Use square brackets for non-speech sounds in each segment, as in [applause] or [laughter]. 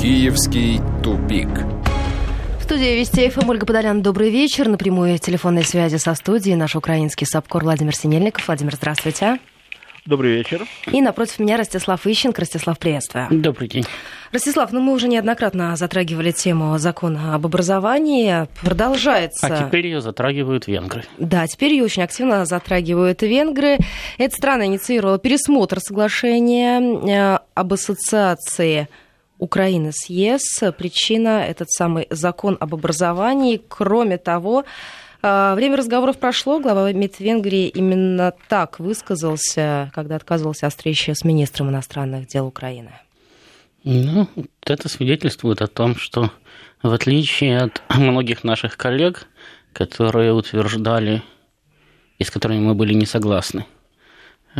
Киевский тупик. В студии Вести ФМ Ольга Подолян. Добрый вечер. На прямой телефонной связи со студией наш украинский САПКОР Владимир Синельников. Владимир, здравствуйте. Добрый вечер. И напротив меня Ростислав Ищенко. Ростислав, приветствую. Добрый день. Ростислав, ну мы уже неоднократно затрагивали тему закона об образовании. Продолжается. А теперь ее затрагивают венгры. Да, теперь ее очень активно затрагивают венгры. Эта страна инициировала пересмотр соглашения э, об ассоциации Украины с ЕС. Причина – этот самый закон об образовании. Кроме того, э, Время разговоров прошло. Глава МИД Венгрии именно так высказался, когда отказывался от встречи с министром иностранных дел Украины. Ну, это свидетельствует о том, что в отличие от многих наших коллег, которые утверждали, и с которыми мы были не согласны,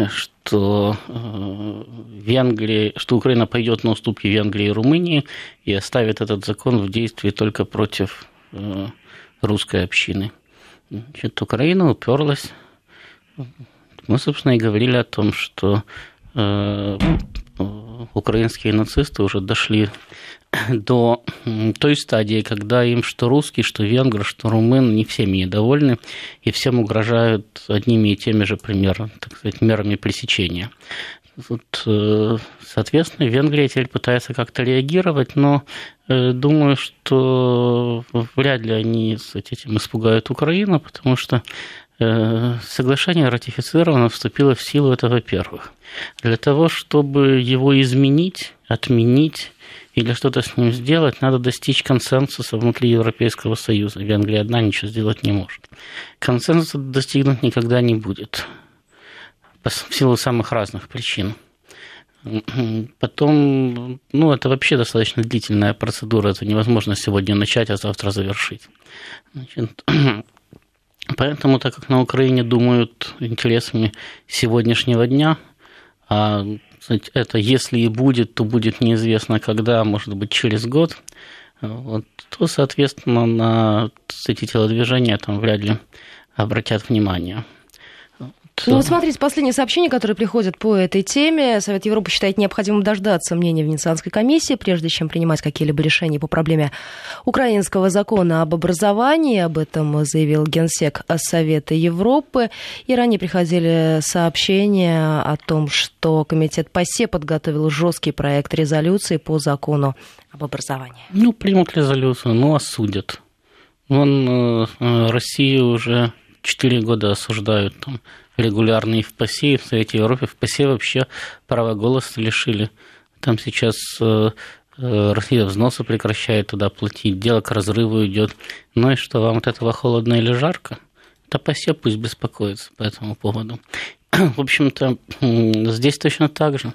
что э, Венгрия, что Украина пойдет на уступки Венгрии и Румынии и оставит этот закон в действии только против э, русской общины. Значит, Украина уперлась. Мы, собственно, и говорили о том, что украинские нацисты уже дошли до той стадии, когда им что русский, что венгр, что румын не всеми недовольны, и всем угрожают одними и теми же примерно, так сказать, мерами пресечения. Тут, э, соответственно, Венгрия теперь пытается как-то реагировать, но э, думаю, что вряд ли они с этим испугают Украину, потому что Э, соглашение ратифицировано, вступило в силу, это во-первых. Для того, чтобы его изменить, отменить или что-то с ним сделать, надо достичь консенсуса внутри Европейского Союза. Венгрия одна ничего сделать не может. Консенсуса достигнуть никогда не будет. В силу самых разных причин. Потом, ну, это вообще достаточно длительная процедура, это невозможно сегодня начать, а завтра завершить. Значит, Поэтому, так как на Украине думают интересами сегодняшнего дня, а это если и будет, то будет неизвестно когда, может быть, через год, вот, то, соответственно, на эти телодвижения там вряд ли обратят внимание. Ну вот смотрите, последнее сообщение, которое приходит по этой теме. Совет Европы считает необходимым дождаться мнения Венецианской комиссии, прежде чем принимать какие-либо решения по проблеме украинского закона об образовании. Об этом заявил генсек Совета Европы. И ранее приходили сообщения о том, что комитет ПАСЕ подготовил жесткий проект резолюции по закону об образовании. Ну, примут резолюцию, ну, осудят. Вон э, Россию уже четыре года осуждают там регулярно и в ПАСЕ, и в Совете Европы. В ПАСЕ вообще права голоса лишили. Там сейчас э, э, Россия взносы прекращает туда платить, дело к разрыву идет. Ну и что, вам от этого холодно или жарко? Да ПАСЕ пусть беспокоится по этому поводу. [clears throat] В общем-то, здесь точно так же.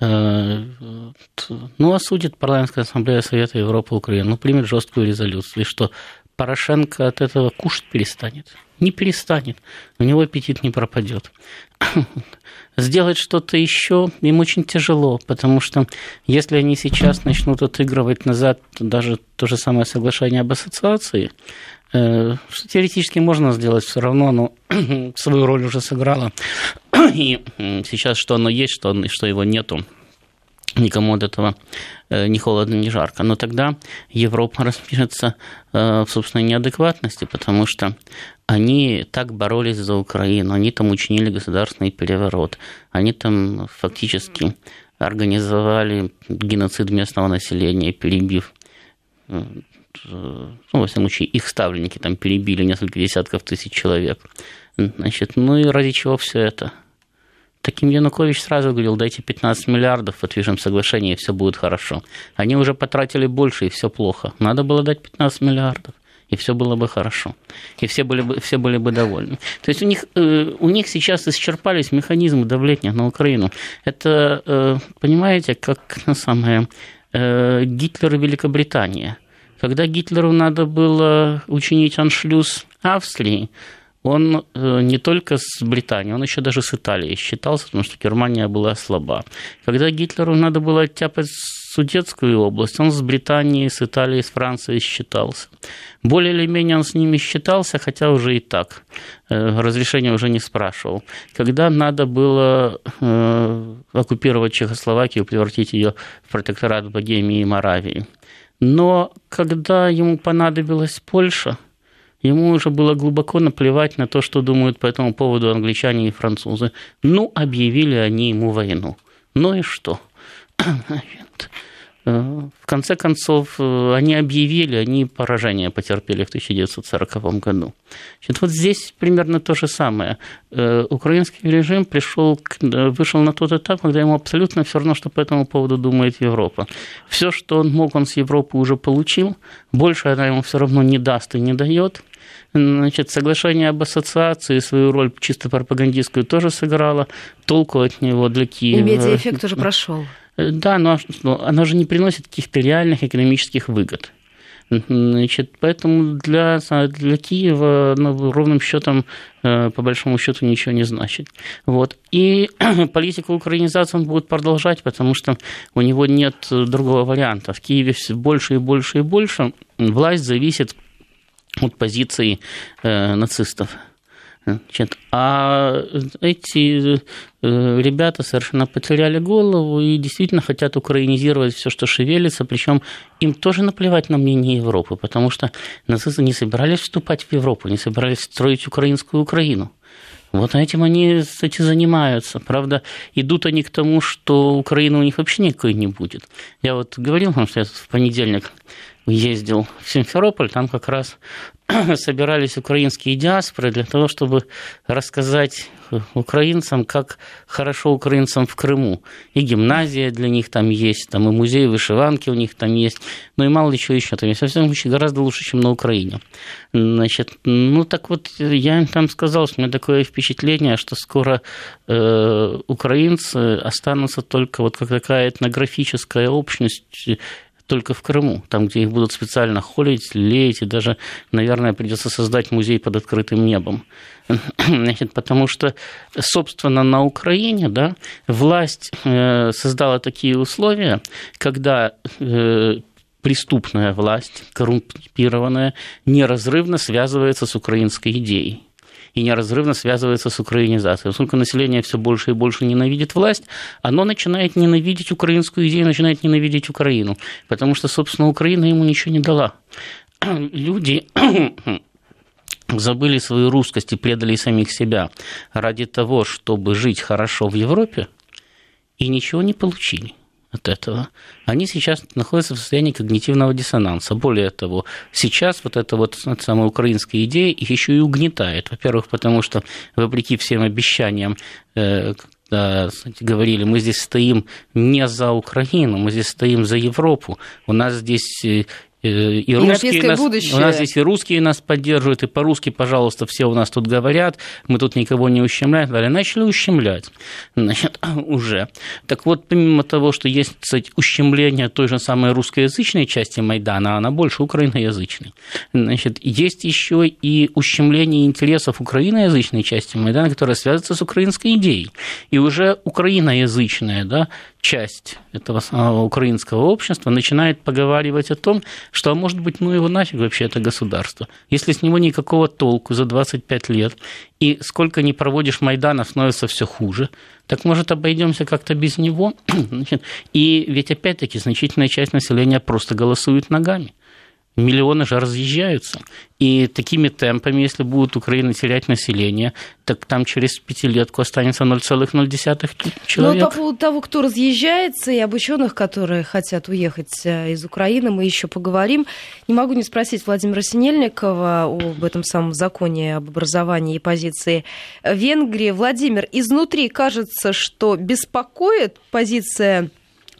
Э, ну, осудит парламентская ассамблея Совета Европы Украины, ну, примет жесткую резолюцию, и что Порошенко от этого кушать перестанет не перестанет, у него аппетит не пропадет. [coughs] Сделать что-то еще им очень тяжело, потому что если они сейчас начнут отыгрывать назад даже то же самое соглашение об ассоциации, э, что теоретически можно сделать все равно, но [coughs] свою роль уже сыграло. [coughs] И сейчас что оно есть, что, что его нету, никому от этого э, ни холодно, ни жарко. Но тогда Европа [laughs] распишется э, в собственной неадекватности, потому что они так боролись за Украину, они там учинили государственный переворот, они там фактически организовали геноцид местного населения, перебив э, ну, во всяком случае, их ставленники там перебили несколько десятков тысяч человек. Значит, ну и ради чего все это? Таким Янукович сразу говорил, дайте 15 миллиардов, подпишем соглашение, и все будет хорошо. Они уже потратили больше, и все плохо. Надо было дать 15 миллиардов и все было бы хорошо, и все были бы, все были бы довольны. То есть у них, э, у них сейчас исчерпались механизмы давления на Украину. Это, э, понимаете, как на самое э, Гитлер и Великобритания. Когда Гитлеру надо было учинить аншлюз Австрии, он не только с Британией, он еще даже с Италией считался, потому что Германия была слаба. Когда Гитлеру надо было оттяпать Судетскую область, он с Британией, с Италией, с Францией считался. Более или менее он с ними считался, хотя уже и так. Э, разрешения уже не спрашивал. Когда надо было э, оккупировать Чехословакию, превратить ее в протекторат Богемии и Моравии. Но когда ему понадобилась Польша, ему уже было глубоко наплевать на то, что думают по этому поводу англичане и французы. Ну, объявили они ему войну. Ну и что? [clears throat] Э, в конце концов, э, они объявили, они поражение потерпели в 1940 году. Значит, вот здесь примерно то же самое. Э, украинский режим пришел, вышел на тот этап, когда ему абсолютно все равно, что по этому поводу думает Европа. Все, что он мог, он с Европы уже получил, больше она ему все равно не даст и не дает. Значит, соглашение об ассоциации свою роль чисто пропагандистскую тоже сыграло. Толку от него для Киева. И медиаэффект уже прошел. Да, но оно же не приносит каких-то реальных экономических выгод. Значит, поэтому для, для Киева ну, ровным счетом, э, по большому счету, ничего не значит. Вот. И [clears throat] политику украинизации он будет продолжать, потому что у него нет другого варианта. В Киеве все больше и больше и больше власть зависит от позиции э, нацистов. Значит, а эти э, ребята совершенно потеряли голову и действительно хотят украинизировать все, что шевелится, причем им тоже наплевать на мнение Европы, потому что нацисты не собирались вступать в Европу, не собирались строить украинскую Украину. Вот этим они, кстати, занимаются. Правда, идут они к тому, что Украины у них вообще никакой не будет. Я вот говорил вам, что я в понедельник ездил в Симферополь, там как раз [clears throat] собирались украинские диаспоры для того, чтобы рассказать украинцам, как хорошо украинцам в Крыму. И гимназия для них там есть, там и музей вышиванки у них там есть, ну и мало ли чего еще там есть. Во всяком случае, гораздо лучше, чем на Украине. Значит, ну так вот, я там сказал, что у меня такое впечатление, что скоро э, украинцы останутся только вот как такая этнографическая общность, только в Крыму, там, где их будут специально холить, леять, и даже, наверное, придется создать музей под открытым небом. [clears throat] Значит, потому что, собственно, на Украине да, власть э, создала такие условия, когда э, преступная власть, коррумпированная, неразрывно связывается с украинской идеей и неразрывно связывается с украинизацией. Поскольку население все больше и больше ненавидит власть, оно начинает ненавидеть украинскую идею, начинает ненавидеть Украину, потому что, собственно, Украина ему ничего не дала. [clears throat] Люди [clears throat] забыли свою русскость и предали самих себя ради того, чтобы жить хорошо в Европе, и ничего не получили от этого, они сейчас находятся в состоянии когнитивного диссонанса. Более того, сейчас вот эта вот самая украинская идея их еще и угнетает. Во-первых, потому что, вопреки всем обещаниям, э, когда говорили, мы здесь стоим не за Украину, мы здесь стоим за Европу. У нас здесь Э, и русские нас, будущее. у нас здесь и русские нас поддерживают, и по-русски, пожалуйста, все у нас тут говорят, мы тут никого не ущемляем, далее начали ущемлять, значит, [laughs] уже. Так вот, помимо того, что есть, кстати, ущемление той же самой русскоязычной части Майдана, она больше украиноязычной, значит, есть еще и ущемление интересов украиноязычной части Майдана, которая связывается с украинской идеей. И уже украиноязычная, да, часть этого самого украинского общества начинает поговаривать о том, что, а может быть, ну его нафиг вообще это государство, если с него никакого толку за 25 лет, и сколько не проводишь Майдана, становится все хуже, так может обойдемся как-то без него? [clears throat] И ведь опять-таки значительная часть населения просто голосует ногами миллионы же разъезжаются. И такими темпами, если будет Украина терять население, так там через пятилетку останется 0,0 человек. Ну, по поводу того, кто разъезжается, и об ученых, которые хотят уехать э, из Украины, мы еще поговорим. Не могу не спросить Владимира Синельникова об этом самом законе об образовании и позиции Венгрии. Владимир, изнутри кажется, что беспокоит позиция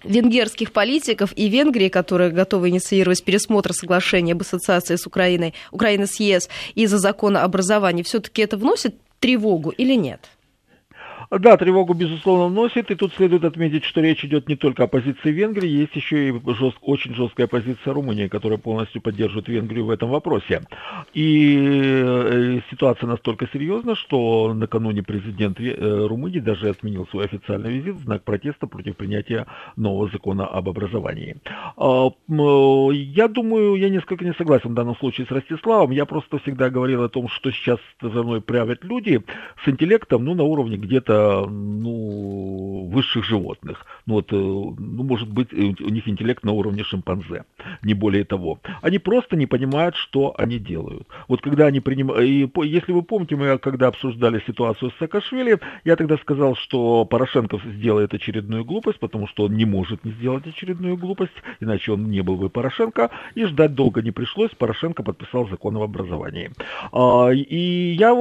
венгерских политиков и Венгрии, которые готовы инициировать пересмотр соглашения об ассоциации с Украиной, Украины с ЕС из-за закона образования, все-таки это вносит тревогу или нет? Да, тревогу, безусловно, вносит, и тут следует отметить, что речь идет не только о позиции Венгрии, есть еще и жест, очень жесткая позиция Румынии, которая полностью поддерживает Венгрию в этом вопросе. И э, ситуация настолько серьезна, что накануне президент э, Румынии даже отменил свой официальный визит в знак протеста против принятия нового закона об образовании. А, я думаю, я несколько не согласен в данном случае с Ростиславом, я просто всегда говорил о том, что сейчас за мной правят люди с интеллектом, ну, на уровне где-то ну, высших животных. Ну, вот, э, ну, может быть, у них интеллект на уровне шимпанзе, не более того. Они просто не понимают, что они делают. Вот когда они принимают... Если вы помните, мы когда обсуждали ситуацию с Саакашвили, я тогда сказал, что Порошенко сделает очередную глупость, потому что он не может не сделать очередную глупость, иначе он не был бы Порошенко, и ждать долго не пришлось, Порошенко подписал закон об образовании. А, и я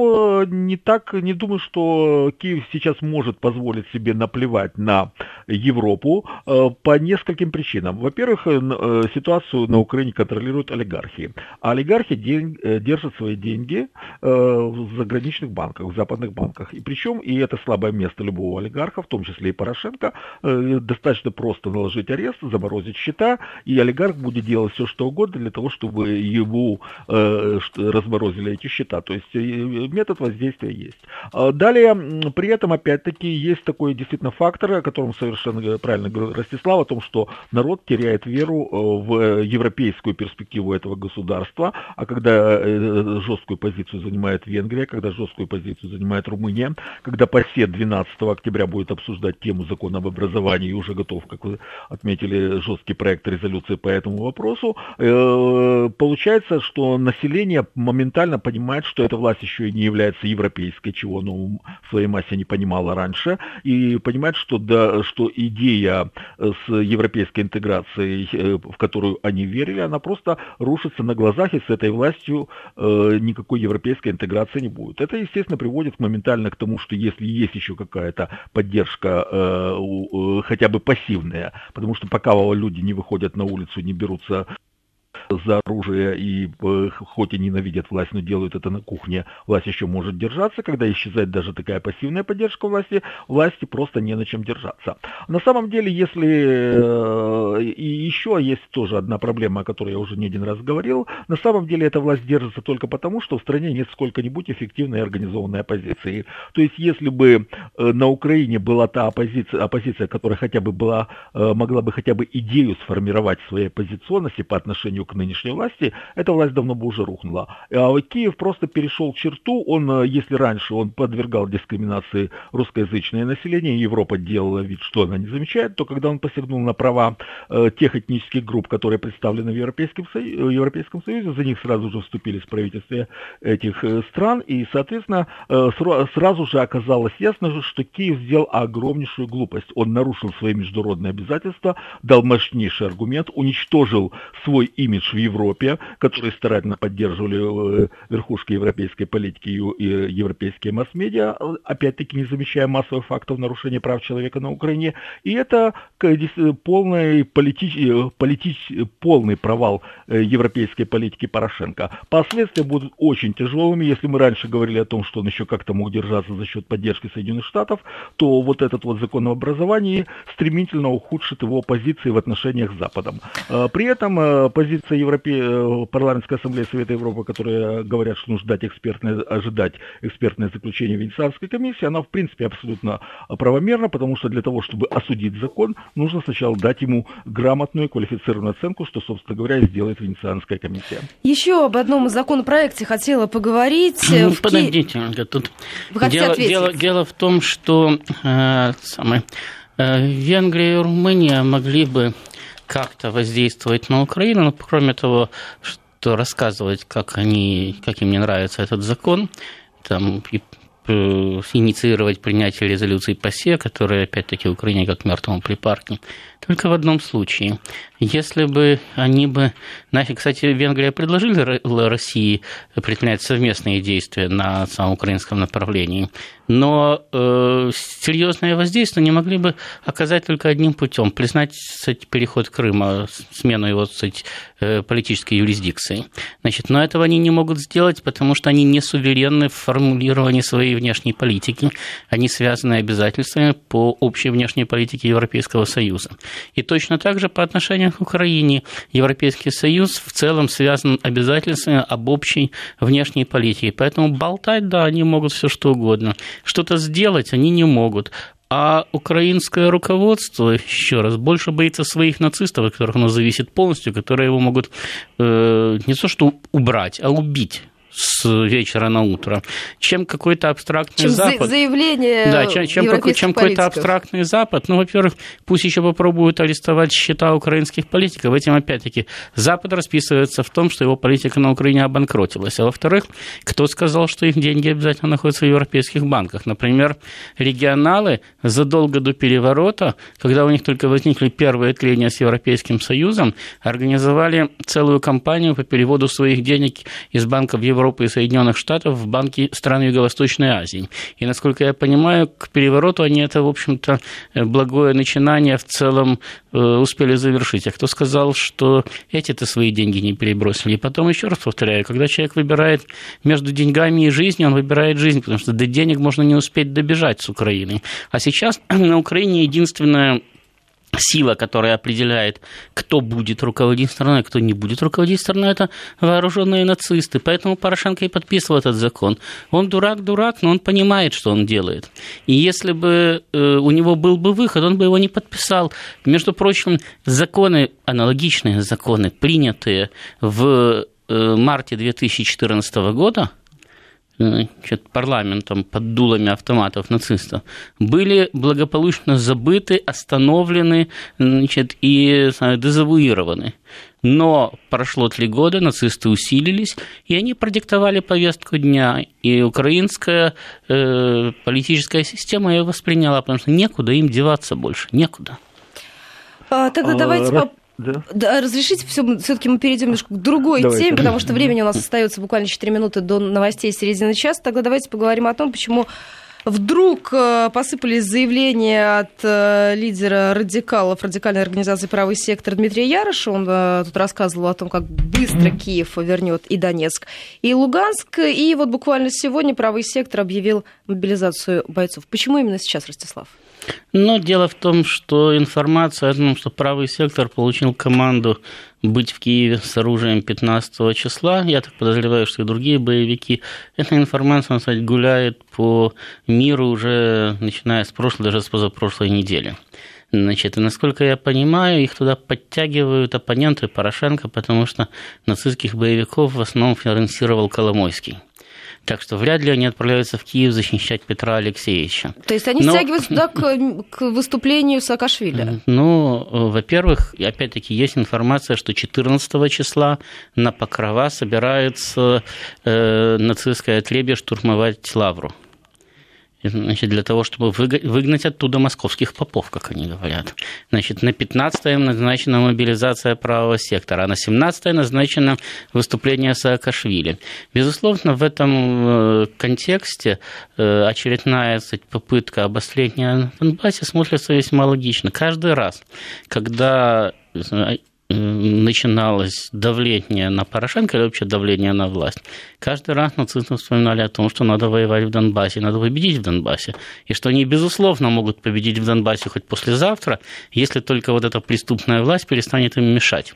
не так, не думаю, что Киев сейчас сейчас может позволить себе наплевать на Европу э, по нескольким причинам. Во-первых, э, э, ситуацию на Украине контролируют олигархи. А олигархи держат свои деньги в заграничных банках, в западных банках. И причем, и это слабое место любого олигарха, в том числе и Порошенко, достаточно просто наложить арест, заморозить счета, и олигарх будет делать все, что угодно для того, чтобы ему разморозили эти счета. То есть метод воздействия есть. А далее, при этом опять-таки, есть такой действительно фактор, о котором совершенно правильно говорил Ростислав, о том, что народ теряет веру э, в европейскую перспективу этого государства, а когда э, жесткую позицию занимает Венгрия, когда жесткую позицию занимает Румыния, когда ПАСЕ 12 октября будет обсуждать тему закона об образовании и уже готов, как вы отметили, жесткий проект резолюции по этому вопросу, э, получается, что население моментально понимает, что эта власть еще и не является европейской, чего оно в своей массе не понимает, понимала раньше, и понимать, что, да, что идея э, с европейской интеграцией, э, в которую они верили, она просто рушится на глазах, и с этой властью э, никакой европейской интеграции не будет. Это, естественно, приводит моментально к тому, что если есть еще какая-то поддержка, хотя бы пассивная, потому что пока люди не выходят на улицу, не берутся за оружие и э, хоть и ненавидят власть, но делают это на кухне, власть еще может держаться. Когда исчезает даже такая пассивная поддержка власти, власти просто не на чем держаться. На самом деле, если э, и еще есть тоже одна проблема, о которой я уже не один раз говорил, на самом деле эта власть держится только потому, что в стране нет сколько-нибудь эффективной организованной оппозиции. То есть, если бы э, на Украине была та оппозиция, оппозиция которая хотя бы была, могла бы хотя бы идею сформировать своей оппозиционности по отношению к нынешней власти, эта власть давно бы уже рухнула. А Киев просто перешел черту, он, э, если раньше он подвергал дискриминации русскоязычное население, Европа делала вид, что она не замечает, то когда он посягнул на права э, тех этнических групп, которые представлены в Европейском, Союзе, Европейском Союзе, за них сразу же вступили в правительстве этих э, стран, и, соответственно, сразу же оказалось ясно, что Киев сделал огромнейшую глупость. Он нарушил свои международные обязательства, дал мощнейший аргумент, уничтожил свой имидж имидж в Европе, который старательно поддерживали э, верхушки европейской политики и европейские масс-медиа, опять-таки не замечая массовых фактов нарушения прав человека на Украине. И это полный, политич, э, политич, полный провал э, европейской политики Порошенко. Последствия будут очень тяжелыми. Если мы раньше говорили о том, что он еще как-то мог держаться за счет поддержки Соединенных Штатов, то вот этот вот закон об образовании стремительно ухудшит его позиции в отношениях с Западом. При этом позиция позиция Европе... Э, парламентской ассамблеи Совета Европы, которые говорят, что нужно дать экспертное, ожидать экспертное заключение Венецианской комиссии, она в принципе абсолютно правомерна, потому что для того, чтобы осудить закон, нужно сначала дать ему грамотную квалифицированную оценку, что, собственно говоря, сделает Венецианская комиссия. Еще об одном законопроекте хотела поговорить. Ну, в подождите, Ольга, тут дело, дело, дело в том, что э, самое, э, Венгрия и Румыния могли бы как-то воздействовать на Украину, но кроме того, что рассказывать, как, они, как им не нравится этот закон, там, и э, инициировать принятие резолюции ПАСЕ, которая, опять-таки, Украине как мертвому припарке. Только в одном случае. Если бы они бы... Кстати, Венгрия предложили России предпринять совместные действия на самом украинском направлении, но э, серьезное воздействие не могли бы оказать только одним путем признать кстати, переход Крыма, смену его кстати, э, политической юрисдикции. Значит, но этого они не могут сделать, потому что они не суверенны в формулировании своей внешней политики. Они связаны обязательствами по общей внешней политике Европейского Союза. И точно так же по отношению к Украине Европейский Союз в целом связан обязательствами об общей внешней политике. Поэтому болтать, да, они могут все что угодно. Что-то сделать они не могут. А украинское руководство, еще раз, больше боится своих нацистов, от которых оно зависит полностью, которые его могут э, не то что убрать, а убить с вечера на утро, чем какой-то абстрактный чем Запад. заявление Да, чем, чем, какой, чем какой-то абстрактный Запад. Ну, во-первых, пусть еще попробуют арестовать счета украинских политиков. Этим, опять-таки, Запад расписывается в том, что его политика на Украине обанкротилась. А во-вторых, кто сказал, что их деньги обязательно находятся в европейских банках? Например, регионалы задолго до переворота, когда у них только возникли первые тления с Европейским Союзом, организовали целую кампанию по переводу своих денег из банков Европы Европы и Соединенных Штатов в банки стран Юго-Восточной Азии. И, насколько я понимаю, к перевороту они это, в общем-то, благое начинание в целом э, успели завершить. А кто сказал, что эти-то свои деньги не перебросили? И потом, еще раз повторяю, когда человек выбирает между деньгами и жизнью, он выбирает жизнь, потому что до денег можно не успеть добежать с Украины. А сейчас [clears throat] на Украине единственное сила, которая определяет, кто будет руководить страной, а кто не будет руководить страной, это вооруженные нацисты. Поэтому Порошенко и подписывал этот закон. Он дурак-дурак, но он понимает, что он делает. И если бы э, у него был бы выход, он бы его не подписал. Между прочим, законы, аналогичные законы, принятые в э, марте 2014 года, значит, парламентом под дулами автоматов нацистов, были благополучно забыты, остановлены значит, и дезавуированы. Но прошло три года, нацисты усилились, и они продиктовали повестку дня. И украинская э, политическая система ее восприняла, потому что некуда им деваться больше, некуда. А, тогда а, давайте... Да, разрешите, все-таки мы перейдем немножко к другой давайте. теме, потому что времени у нас остается буквально 4 минуты до новостей середины часа. Тогда давайте поговорим о том, почему Вдруг э, посыпались заявления от э, лидера радикалов, радикальной организации «Правый сектор» Дмитрия Яроша. Он э, тут рассказывал о том, как быстро Киев вернет и Донецк, и Луганск. И вот буквально сегодня «Правый сектор» объявил мобилизацию бойцов. Почему именно сейчас, Ростислав? Но дело в том, что информация о том, что правый сектор получил команду быть в Киеве с оружием 15 числа, я так подозреваю, что и другие боевики, эта информация, кстати, гуляет по миру уже начиная с прошлой, даже с позапрошлой недели. Значит, и насколько я понимаю, их туда подтягивают оппоненты Порошенко, потому что нацистских боевиков в основном финансировал Коломойский. Так что вряд ли они отправляются в Киев защищать Петра Алексеевича. То есть они Но... стягиваются [laughs] туда к, к выступлению Саакашвили? Ну, во-первых, опять-таки есть информация, что 14 числа на Покрова собирается э, нацистское отребье штурмовать Лавру значит, для того, чтобы выгнать оттуда московских попов, как они говорят. Значит, на 15 назначена мобилизация правого сектора, а на 17 назначено выступление Саакашвили. Безусловно, в этом э, контексте э, очередная кстати, попытка обострения на Донбассе смотрится весьма логично. Каждый раз, когда э, начиналось давление на Порошенко или вообще давление на власть, каждый раз нацисты вспоминали о том, что надо воевать в Донбассе, надо победить в Донбассе, и что они, безусловно, могут победить в Донбассе хоть послезавтра, если только вот эта преступная власть перестанет им мешать.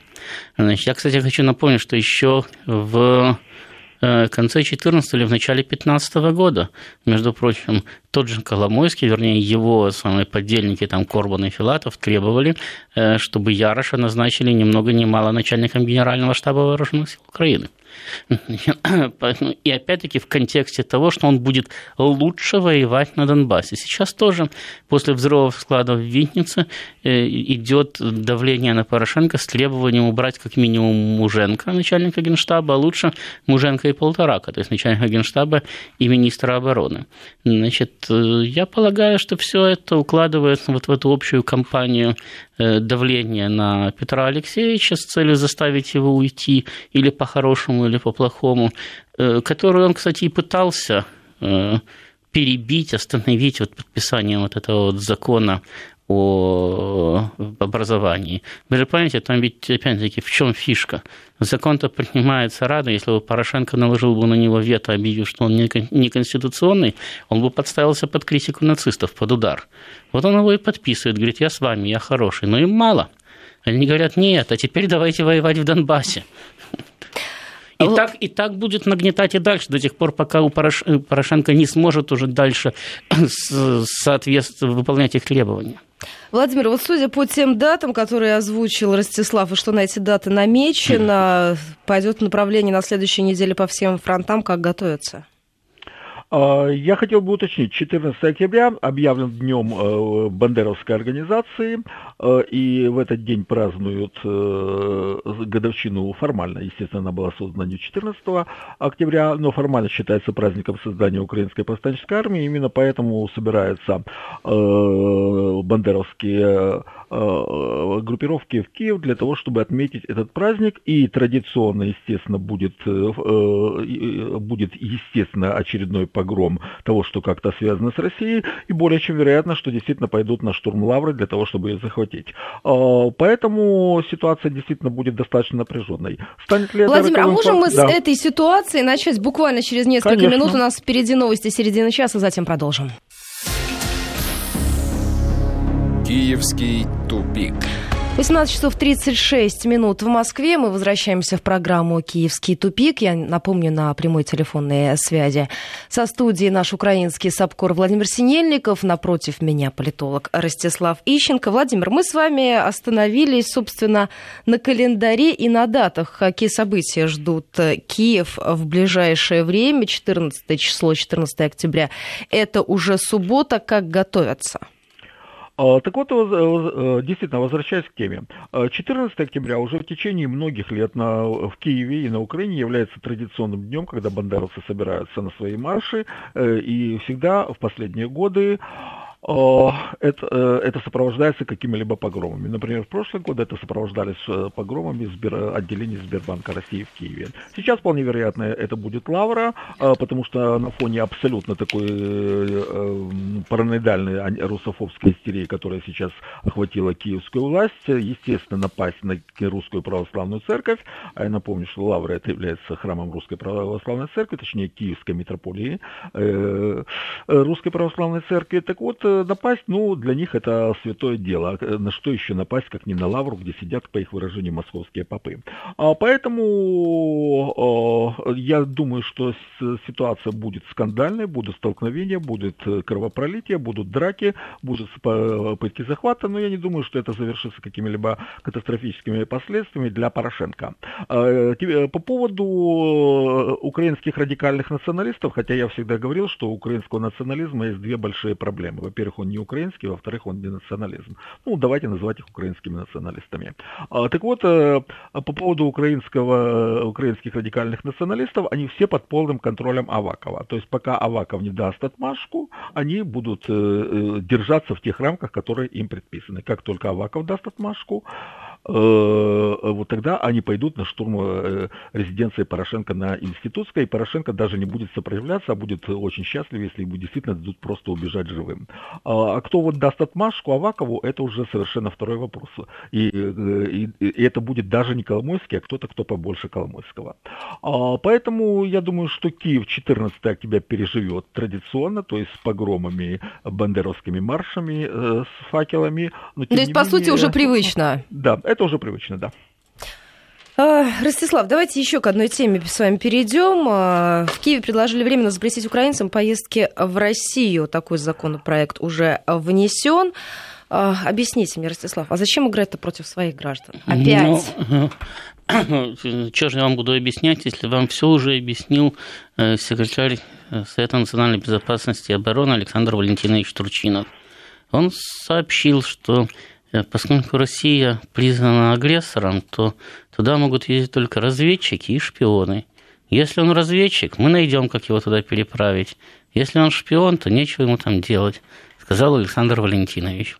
Значит, я, кстати, хочу напомнить, что еще в Э, конце 14 или в начале 15 года. Между прочим, тот же Коломойский, вернее, его самые подельники, там, Корбан и Филатов, требовали, э, чтобы Яроша назначили ни много ни мало начальником Генерального штаба вооруженных сил Украины. И опять-таки в контексте того, что он будет лучше воевать на Донбассе. Сейчас тоже после взрывов складов в Виннице э, идет давление на Порошенко с требованием убрать как минимум Муженко, начальника генштаба, а лучше Муженко и Полторака, то есть начальника генштаба и министра обороны. Значит, я полагаю, что все это укладывается вот в эту общую кампанию давления на Петра Алексеевича с целью заставить его уйти или по-хорошему, или по-плохому, которую он, кстати, и пытался перебить, остановить вот подписанием вот этого вот закона о образовании. Вы же понимаете, там ведь, опять-таки, в чем фишка? Закон-то принимается рано, если бы Порошенко наложил бы на него вето, объявив, что он неконституционный, он бы подставился под критику нацистов, под удар. Вот он его и подписывает, говорит, я с вами, я хороший. Но им мало. Они говорят, нет, а теперь давайте воевать в Донбассе. И, а так, и так будет нагнетать и дальше, до тех пор, пока у Порошенко не сможет уже дальше [clears throat] соответствовать, выполнять их требования. Владимир, вот судя по тем датам, которые озвучил Ростислав, и что на эти даты намечено, [laughs] пойдет в направлении на следующей неделе по всем фронтам, как готовятся? А, я хотел бы уточнить, 14 октября объявлен днем э, Бандеровской организации, э, и в этот день празднуют э, годовщину формально, естественно, она была создана не 14 октября, но формально считается праздником создания Украинской повстанческой армии, именно поэтому собираются бандеровские группировки в Киев для того, чтобы отметить этот праздник. И традиционно, естественно, будет, будет естественно, очередной погром того, что как-то связано с Россией. И более чем вероятно, что действительно пойдут на штурм Лавры для того, чтобы ее захватить. Поэтому ситуация действительно будет достаточно напряженной. Станет ли Владимир, а можем мы да. с этой ситуации начать буквально через несколько Конечно. минут? У нас впереди новости середины часа, затем продолжим. Киевский тупик. 18 часов 36 минут в Москве. Мы возвращаемся в программу «Киевский тупик». Я напомню, на прямой телефонной связи со студией наш украинский САПКОР Владимир Синельников. Напротив меня политолог Ростислав Ищенко. Владимир, мы с вами остановились, собственно, на календаре и на датах. Какие события ждут Киев в ближайшее время? 14 число, 14 октября. Это уже суббота. Как готовятся? А, так вот, э, действительно, возвращаясь к теме. 14 октября уже в течение многих лет на, в Киеве и на Украине является традиционным днем, когда бандеровцы собираются на свои марши, э, и всегда в последние годы это, э, это сопровождается какими-либо погромами. Например, в прошлые годы это сопровождались э, погромами Сбер, отделений Сбербанка России в Киеве. Сейчас, вполне вероятно, это будет Лавра, э, потому что на фоне абсолютно такой параноидальной русофобской истерии, которая сейчас охватила киевскую власть, естественно, напасть на русскую православную церковь, а я напомню, что Лавра это является храмом русской православной церкви, точнее, киевской митрополии русской православной церкви. Так вот, напасть, ну, для них это святое дело. А на что еще напасть, как не на лавру, где сидят, по их выражению, московские попы. А поэтому а, я думаю, что ситуация будет скандальной, будут столкновения, будет кровопролитие, будут драки, будут попытки захвата, но я не думаю, что это завершится какими-либо катастрофическими последствиями для Порошенко. А, по поводу украинских радикальных националистов, хотя я всегда говорил, что у украинского национализма есть две большие проблемы. Во-первых, он не украинский, во-вторых, он не национализм. Ну, давайте называть их украинскими националистами. А, так вот, э, по поводу украинского, украинских радикальных националистов, они все под полным контролем Авакова. То есть, пока Аваков не даст отмашку, они будут э, э, держаться в тех рамках, которые им предписаны. Как только Аваков даст отмашку, Э, вот тогда они пойдут на штурм э, резиденции Порошенко на Институтской, и Порошенко даже не будет сопротивляться, а будет очень счастлив, если ему действительно дадут просто убежать живым. А, а кто вот даст отмашку Авакову, это уже совершенно второй вопрос. И, э, и, и это будет даже не Коломойский, а кто-то, кто побольше Коломойского. А, поэтому я думаю, что Киев 14 октября переживет традиционно, то есть с погромами, бандеровскими маршами, с факелами. Но, то есть, по менее, сути, уже привычно. Да, это уже привычно, да. А, Ростислав, давайте еще к одной теме с вами перейдем. А, в Киеве предложили временно запретить украинцам поездки в Россию. Такой законопроект уже внесен. А, объясните мне, Ростислав, а зачем играть-то против своих граждан? Опять? [coughs] Ну, что же я вам буду объяснять, если вам все уже объяснил э, секретарь э, Совета национальной безопасности и обороны Александр Валентинович Турчинов. Он сообщил, что поскольку Россия признана агрессором, то туда могут ездить только разведчики и шпионы. Если он разведчик, мы найдем, как его туда переправить. Если он шпион, то нечего ему там делать, сказал Александр Валентинович.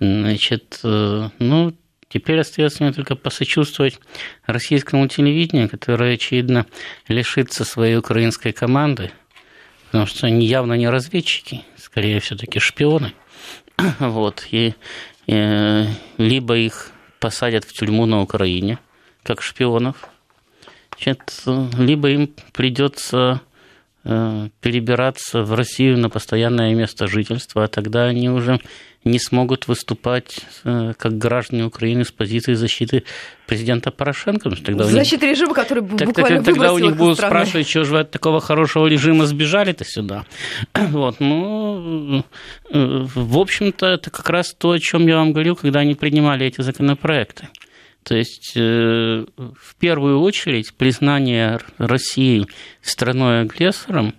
Значит, э, ну, теперь остается мне только посочувствовать российскому телевидению, которое, очевидно, лишится своей украинской команды, потому что они явно не разведчики, скорее все-таки шпионы. [clears throat] Вот, и либо их посадят в тюрьму на Украине, как шпионов, значит, либо им придется э, перебираться в Россию на постоянное место жительства, а тогда они уже не смогут выступать э, как граждане Украины с позиции защиты президента Порошенко. Тогда Защита них... режима, который так, буквально так, Тогда у них будут страны. спрашивать, что же вы от такого хорошего режима сбежали-то сюда. [clears throat] Вот, ну, э, в общем-то, это как раз то, о чем я вам говорил, когда они принимали эти законопроекты. То есть, э, в первую очередь, признание России страной-агрессором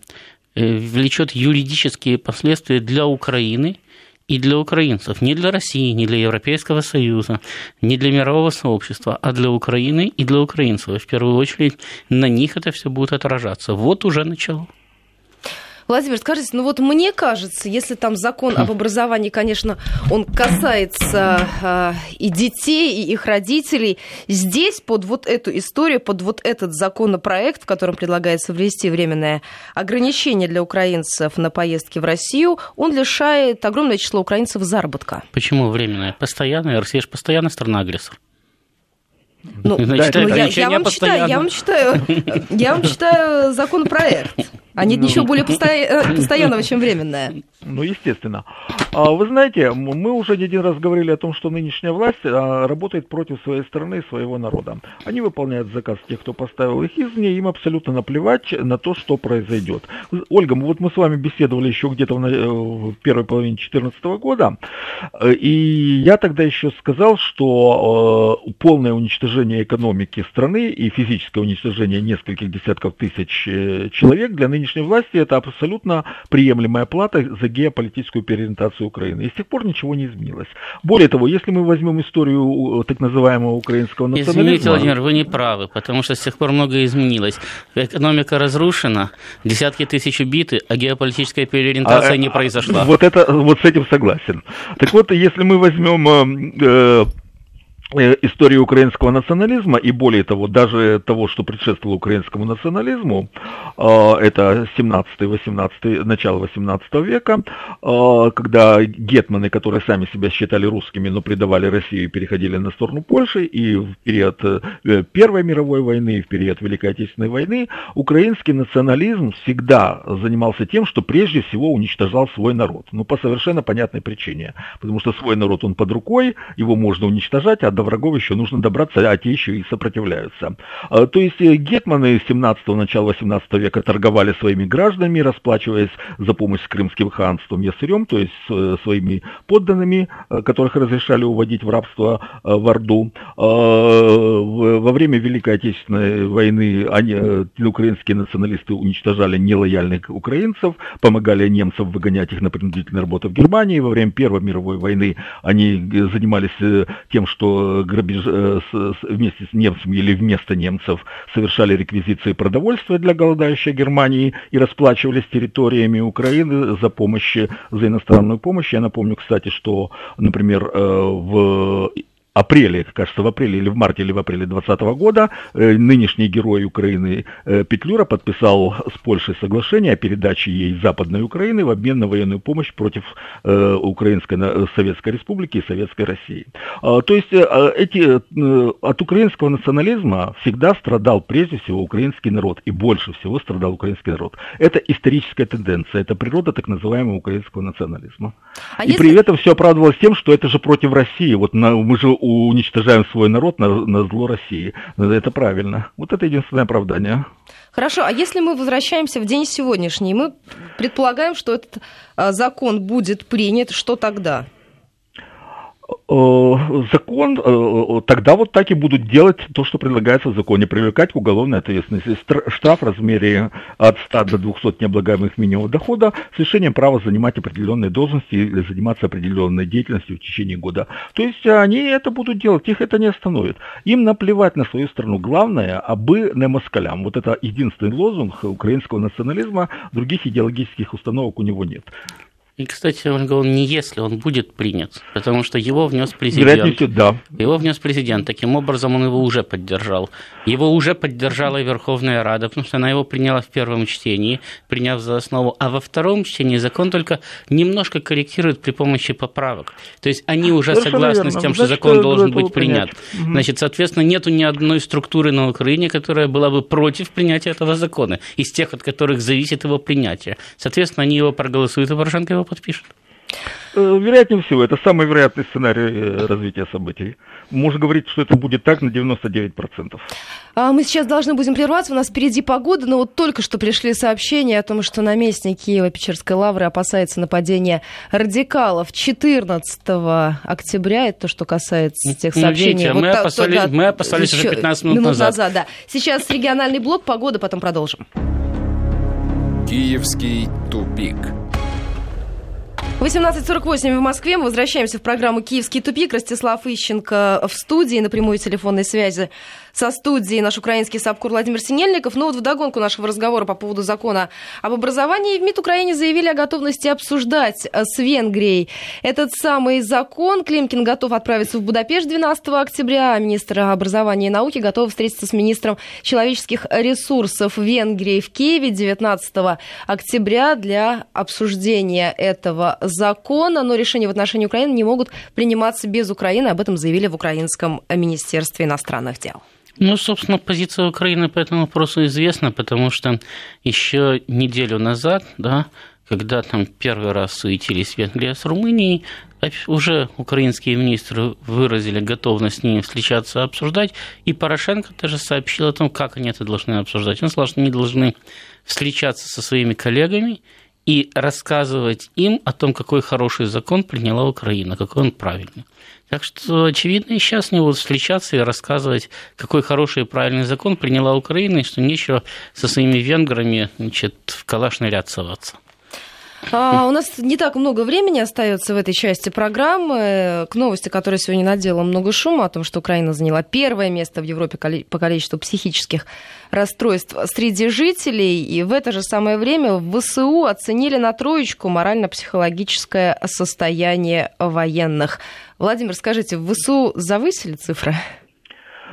влечет юридические последствия для Украины – и для украинцев, не для России, не для Европейского Союза, не для мирового сообщества, а для Украины и для украинцев. И в первую очередь на них это все будет отражаться. Вот уже начало. Владимир, скажите, ну вот мне кажется, если там закон об образовании, конечно, он касается э, и детей, и их родителей, здесь под вот эту историю, под вот этот законопроект, в котором предлагается ввести временное ограничение для украинцев на поездки в Россию, он лишает огромное число украинцев заработка. Почему временное? Постоянное. Россия же постоянно страна-агрессор. Ну, Значит, ну, я, я, вам читаю, я вам читаю, я вам читаю законопроект. А нет ну. ничего более э, постоянного, чем временное. Ну, естественно. А, вы знаете, мы уже не один раз говорили о том, что нынешняя власть а, работает против своей страны и своего народа. Они выполняют заказ тех, кто поставил их извне, им абсолютно наплевать на то, что произойдет. Ольга, вот мы с вами беседовали еще где-то в э, первой половине 2014 года, э, и я тогда еще сказал, что полное уничтожение экономики страны и физическое уничтожение нескольких десятков тысяч человек для нынешней нынешней власти это абсолютно приемлемая плата за геополитическую переориентацию Украины. И с тех пор ничего не изменилось. Более того, если мы возьмем историю так называемого украинского национализма... Извините, Владимир, вы не правы, потому что с тех пор многое изменилось. Экономика разрушена, десятки тысяч убиты, а геополитическая переориентация а, не произошла. Вот, это, вот с этим согласен. Так вот, если мы возьмем э, Э, истории украинского национализма и более того, даже того, что предшествовало украинскому национализму, э, это 17-18, начало 18 века, э, когда гетманы, которые сами себя считали русскими, но предавали Россию и переходили на сторону Польши, и в период Первой мировой войны, и в период Великой Отечественной войны, украинский национализм всегда занимался тем, что прежде всего уничтожал свой народ. Ну, по совершенно понятной причине. Потому что свой народ, он под рукой, его можно уничтожать, а врагов еще нужно добраться, а те еще и сопротивляются. А, то есть э, гетманы 17-го, начала 18 века торговали своими гражданами, расплачиваясь за помощь с крымским ханством ясырем, то есть э, своими подданными, э, которых разрешали уводить в рабство в Орду. А, во время Великой Отечественной войны они, украинские националисты уничтожали нелояльных украинцев, помогали немцам выгонять их на принудительные работы в Германии. Во время Первой мировой войны они занимались тем, что грабеж, э, вместе с немцами или вместо немцев совершали реквизиции продовольствия для голодающей Германии и расплачивались территориями Украины за помощь, за иностранную помощь. Я напомню, кстати, что, например, э, в апреле, кажется, в апреле или в марте или в апреле 2020 года э, нынешний герой Украины э, Петлюра подписал с Польшей соглашение о передаче ей Западной Украины в обмен на военную помощь против э, Украинской Советской Республики и Советской России. А, то есть эти, от украинского национализма всегда страдал прежде всего украинский народ, и больше всего страдал украинский народ. Это историческая тенденция, это природа так называемого украинского национализма. А и если... при этом все оправдывалось тем, что это же против России. Вот на, мы же уничтожаем свой народ на, на зло России. Это правильно. Вот это единственное оправдание. Хорошо, а если мы возвращаемся в день сегодняшний, мы предполагаем, что этот а, закон будет принят, что тогда? Э, закон, э, тогда вот так и будут делать то, что предлагается в законе, привлекать к уголовной ответственности. Штраф в размере от 100 до 200 необлагаемых минимумов дохода с лишением права занимать определенные должности или заниматься определенной деятельностью в течение года. То есть они это будут делать, их это не остановит. Им наплевать на свою страну. Главное, абы не москалям. Вот это единственный лозунг украинского национализма, других идеологических установок у него нет. И, кстати, он говорил, не если он будет принят, потому что его внес президент. да. Его внес президент. Таким образом, он его уже поддержал. Его уже поддержала Верховная Рада, потому что она его приняла в первом чтении, приняв за основу. А во втором чтении закон только немножко корректирует при помощи поправок. То есть они уже Совершенно согласны верно. с тем, что закон должен быть принят. Принять. Значит, соответственно, нету ни одной структуры на Украине, которая была бы против принятия этого закона, из тех, от которых зависит его принятие. Соответственно, они его проголосуют, и Порошенко его подпишет? Э, вероятнее всего, это самый вероятный сценарий э, развития событий. Можно говорить, что это будет так на 99%. А мы сейчас должны будем прерваться, у нас впереди погода, но вот только что пришли сообщения о том, что наместник Киева-Печерской лавры опасается нападения радикалов 14 октября. Это то, что касается тех сообщений. Видите, вот мы, та, опасались, то, да, мы опасались уже 15 минут, минут назад. назад да. Сейчас региональный блок, погода, потом продолжим. Киевский тупик. 18.48 в Москве. Мы возвращаемся в программу «Киевский тупик». Ростислав Ищенко в студии на прямой телефонной связи со студией наш украинский САПКУР Владимир Синельников. Ну вот вдогонку нашего разговора по поводу закона об образовании в МИД Украине заявили о готовности обсуждать э, с Венгрией этот самый закон. Климкин готов отправиться в Будапешт 12 октября. Министр образования и науки готов встретиться с министром человеческих ресурсов Венгрии в Киеве 19 октября для обсуждения этого закона. Но решения в отношении Украины не могут приниматься без Украины. Об этом заявили в Украинском министерстве иностранных дел. Ну, собственно, позиция Украины по этому вопросу известна, потому что еще неделю назад, да, когда там первый раз суетились Венгрия с Румынией, уже украинские министры выразили готовность с ними встречаться, обсуждать, и Порошенко тоже сообщил о том, как они это должны обсуждать. Он сказал, что они должны встречаться со своими коллегами и рассказывать им о том, какой хороший закон приняла Украина, какой он правильный. Так что, очевидно, и сейчас не будут встречаться и рассказывать, какой хороший и правильный закон приняла Украина, и что нечего со своими венграми значит, в калашный ряд соваться. А, у нас не так много времени остается в этой части программы. К новости, которая сегодня надела много шума, о том, что Украина заняла первое место в Европе по количеству психических расстройств среди жителей. И в это же самое время в ВСУ оценили на троечку морально-психологическое состояние военных. Владимир, скажите, в ВСУ завысили цифры?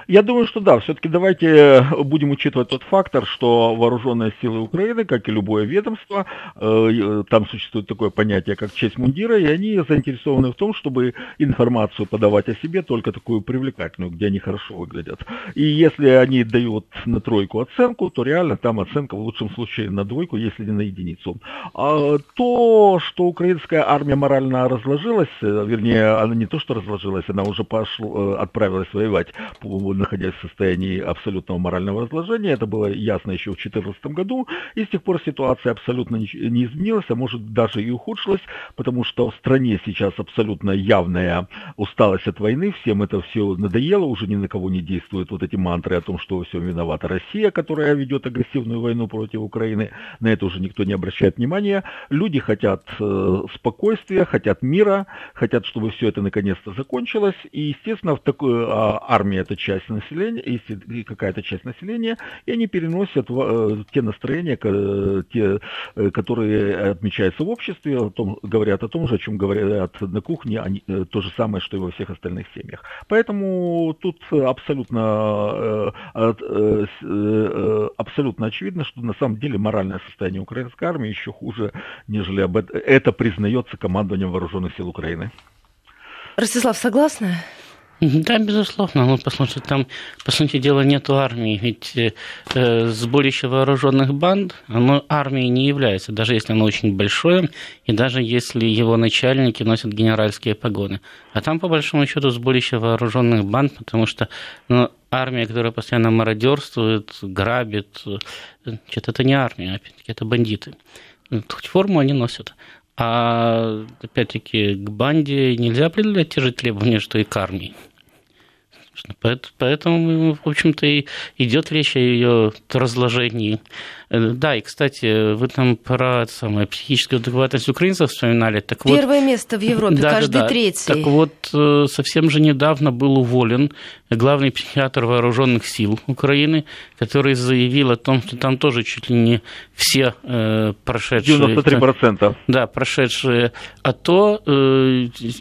Я думаю, что да, все-таки давайте э, будем учитывать тот фактор, что вооруженные силы Украины, как и любое ведомство, э, там существует такое понятие, как честь мундира, и они заинтересованы в том, чтобы информацию подавать о себе только такую привлекательную, где они хорошо выглядят. И если они дают на тройку оценку, то реально там оценка в лучшем случае на двойку, если не на единицу. А то, что украинская армия морально разложилась, э, вернее, она не то, что разложилась, она уже пошла, отправилась воевать находясь в состоянии абсолютного морального разложения. Это было ясно еще в 2014 году. И с тех пор ситуация абсолютно не изменилась, а может даже и ухудшилась, потому что в стране сейчас абсолютно явная усталость от войны. Всем это все надоело, уже ни на кого не действуют вот эти мантры о том, что во всем виновата Россия, которая ведет агрессивную войну против Украины. На это уже никто не обращает внимания. Люди хотят э, спокойствия, хотят мира, хотят, чтобы все это наконец-то закончилось. И, естественно, в такой а, армии это часть часть населения, если какая-то часть населения, и они переносят э, те настроения, те, э, которые отмечаются в обществе, о том, говорят о том же, о чем говорят на кухне, они, э, то же самое, что и во всех остальных семьях. Поэтому тут абсолютно, абсолютно очевидно, что на самом деле моральное состояние украинской армии еще хуже, нежели об это, это признается командованием вооруженных сил Украины. Ростислав, согласна? Да, безусловно. Ну, послушайте, там, по сути дела, нету армии. Ведь э, сборище вооруженных банд, оно армией не является, даже если оно очень большое, и даже если его начальники носят генеральские погоны. А там, по большому счету, сборище вооруженных банд, потому что ну, армия, которая постоянно мародерствует, грабит, значит, это не армия, опять-таки, это бандиты. Хоть форму они носят. А опять-таки к банде нельзя определять те же требования, что и к армии. Поэтому, в общем-то, и идет речь о ее разложении. Э, да, и, кстати, вы там про самое, психическую адекватность украинцев вспоминали. Так Первое вот, место в Европе, да, каждый да, третий. Так вот, э, совсем же недавно был уволен главный психиатр вооруженных сил Украины, который заявил о том, что там тоже чуть ли не все э, прошедшие... 93%. Да, прошедшие АТО э,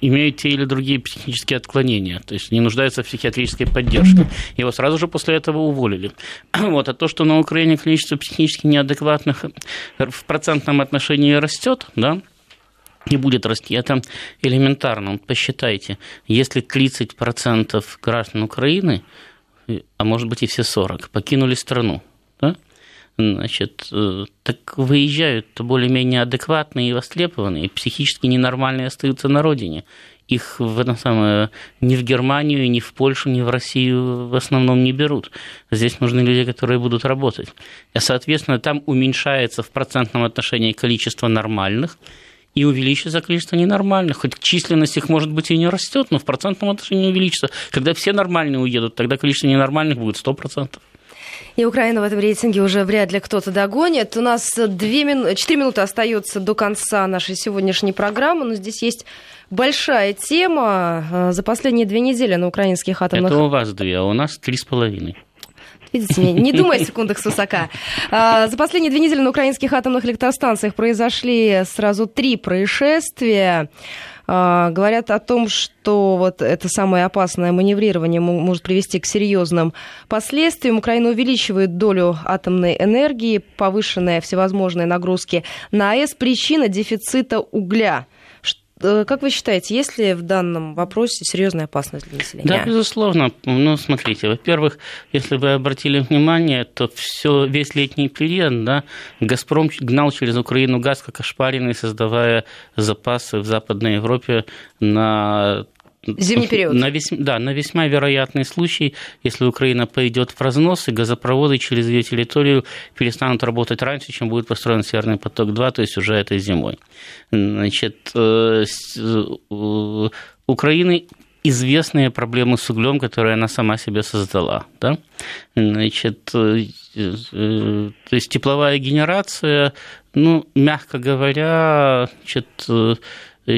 имеют те или другие психические отклонения, то есть не нуждаются в психиатрической поддержке. Его сразу же после этого уволили. [clears throat] Вот, а то, что на Украине количество психически неадекватных в процентном отношении растет, да, не будет расти. Это элементарно. Посчитайте, если 30% граждан Украины, а может быть и все 40, покинули страну, да? значит, э, так выезжают более-менее адекватные и востребованные, психически ненормальные остаются на родине. Их в этом самое, ни в Германию, ни в Польшу, ни в Россию в основном не берут. Здесь нужны люди, которые будут работать. И, соответственно, там уменьшается в процентном отношении количество нормальных, и увеличится количество ненормальных. Хоть численность их, может быть, и не растет, но в процентном отношении увеличится. Когда все нормальные уедут, тогда количество ненормальных будет 100%. И Украина в этом рейтинге уже вряд ли кто-то догонит. У нас 2 мину... 4 минуты остается до конца нашей сегодняшней программы, но здесь есть большая тема. Э, за последние две недели на украинских атомных... Это у вас две, а у нас три с половиной. Видите, не, не думай о [laughs] секундах с высока. А, за последние две недели на украинских атомных электростанциях произошли сразу три происшествия. А, говорят о том, что вот это самое опасное маневрирование может привести к серьезным последствиям. Украина увеличивает долю атомной энергии, повышенные всевозможные нагрузки на АЭС. Причина дефицита угля – Э, как вы считаете, есть ли в данном вопросе серьезная опасность для населения? Да, безусловно. Ну, смотрите, во-первых, если вы обратили внимание, то все, весь летний период, да, «Газпром» гнал через Украину газ как ошпаренный, создавая запасы в Западной Европе на Зимний период. На весь, да, на весьма вероятный случай, если Украина пойдет в разнос, и газопроводы через ее территорию перестанут работать раньше, чем будет построен Северный поток-2, то есть уже этой зимой. Значит, э, э, Украины известные проблемы с углем, которые она сама себе создала. Да? Значит, э, то есть тепловая генерация, ну, мягко говоря, значит,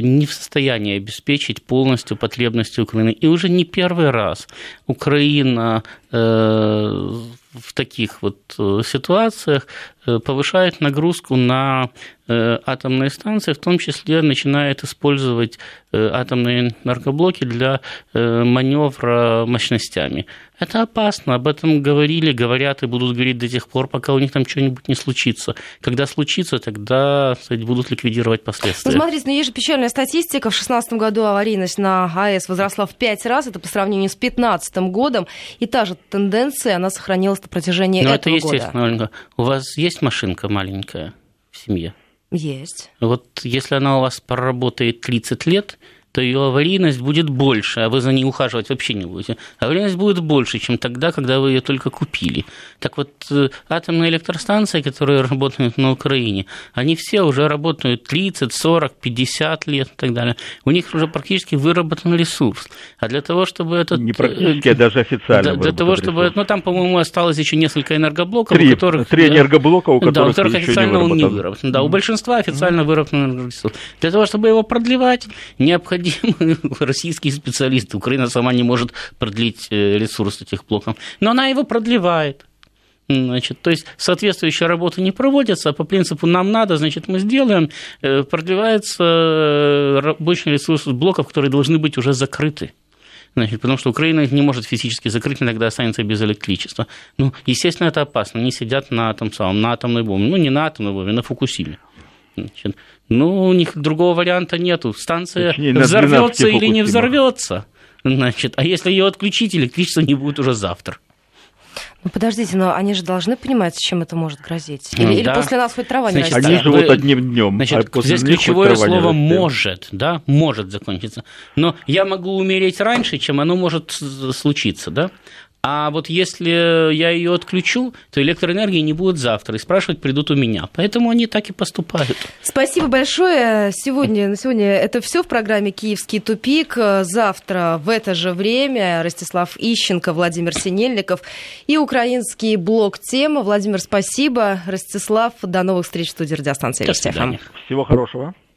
не в состоянии обеспечить полностью потребности Украины. И уже не первый раз Украина э, в таких вот э, ситуациях повышает нагрузку на атомные станции, в том числе начинает использовать атомные энергоблоки для маневра мощностями. Это опасно, об этом говорили, говорят и будут говорить до тех пор, пока у них там что-нибудь не случится. Когда случится, тогда кстати, будут ликвидировать последствия. Ну, смотрите, но есть же печальная статистика. В 2016 году аварийность на АЭС возросла в 5 раз, это по сравнению с 2015 годом, и та же тенденция, она сохранилась на протяжении но этого это естественно, года. У вас есть машинка маленькая в семье? Есть. Вот если она у вас проработает 30 лет, то ее аварийность будет больше, а вы за ней ухаживать вообще не будете. Аварийность будет больше, чем тогда, когда вы ее только купили. Так вот, э, атомные электростанции, которые работают на Украине, они все уже работают 30, 40, 50 лет и так далее. У них уже практически выработан ресурс. А для того, чтобы этот... Не практически, а даже официально. Для, для того, чтобы... Ресурс. Ну, там, по-моему, осталось еще несколько энергоблоков, три, у которых... Три энергоблока, у которых, да, у которых официально не он не выработан. Да, у большинства официально mm-hmm. выработан ресурс. Для того, чтобы его продлевать, необходимо необходимы [laughs] российские специалисты. Украина сама не может продлить э, ресурс этих блоков. Но она его продлевает. Значит, то есть соответствующая работа не проводится, а по принципу нам надо, значит, мы сделаем, э, продлевается э, рабочий ресурс блоков, которые должны быть уже закрыты. Значит, потому что Украина не может физически закрыть, иногда останется без электричества. Ну, естественно, это опасно. Они сидят на, том самом, на атомной бомбе. Ну, не на атомной бомбе, на Фукусиме. Значит, ну, у них другого варианта нету. Станция Точнее, взорвется или не взорвется. Значит, а если ее отключить, электричество не будет уже завтра. Ну подождите, но они же должны понимать, чем это может грозить. Или, ну, или после нас хоть трава значит, не растет. Они живут одним днем. Значит, а здесь ключевое слово может, да, может закончиться. Но я могу умереть раньше, чем оно может случиться, да. А вот если я ее отключу, то электроэнергии не будет завтра, и спрашивать придут у меня. Поэтому они так и поступают. Спасибо большое. Сегодня, на сегодня это все в программе «Киевский тупик». Завтра в это же время Ростислав Ищенко, Владимир Синельников и украинский блок тема. Владимир, спасибо. Ростислав, до новых встреч в студии радиостанции До свидания. Всего хорошего.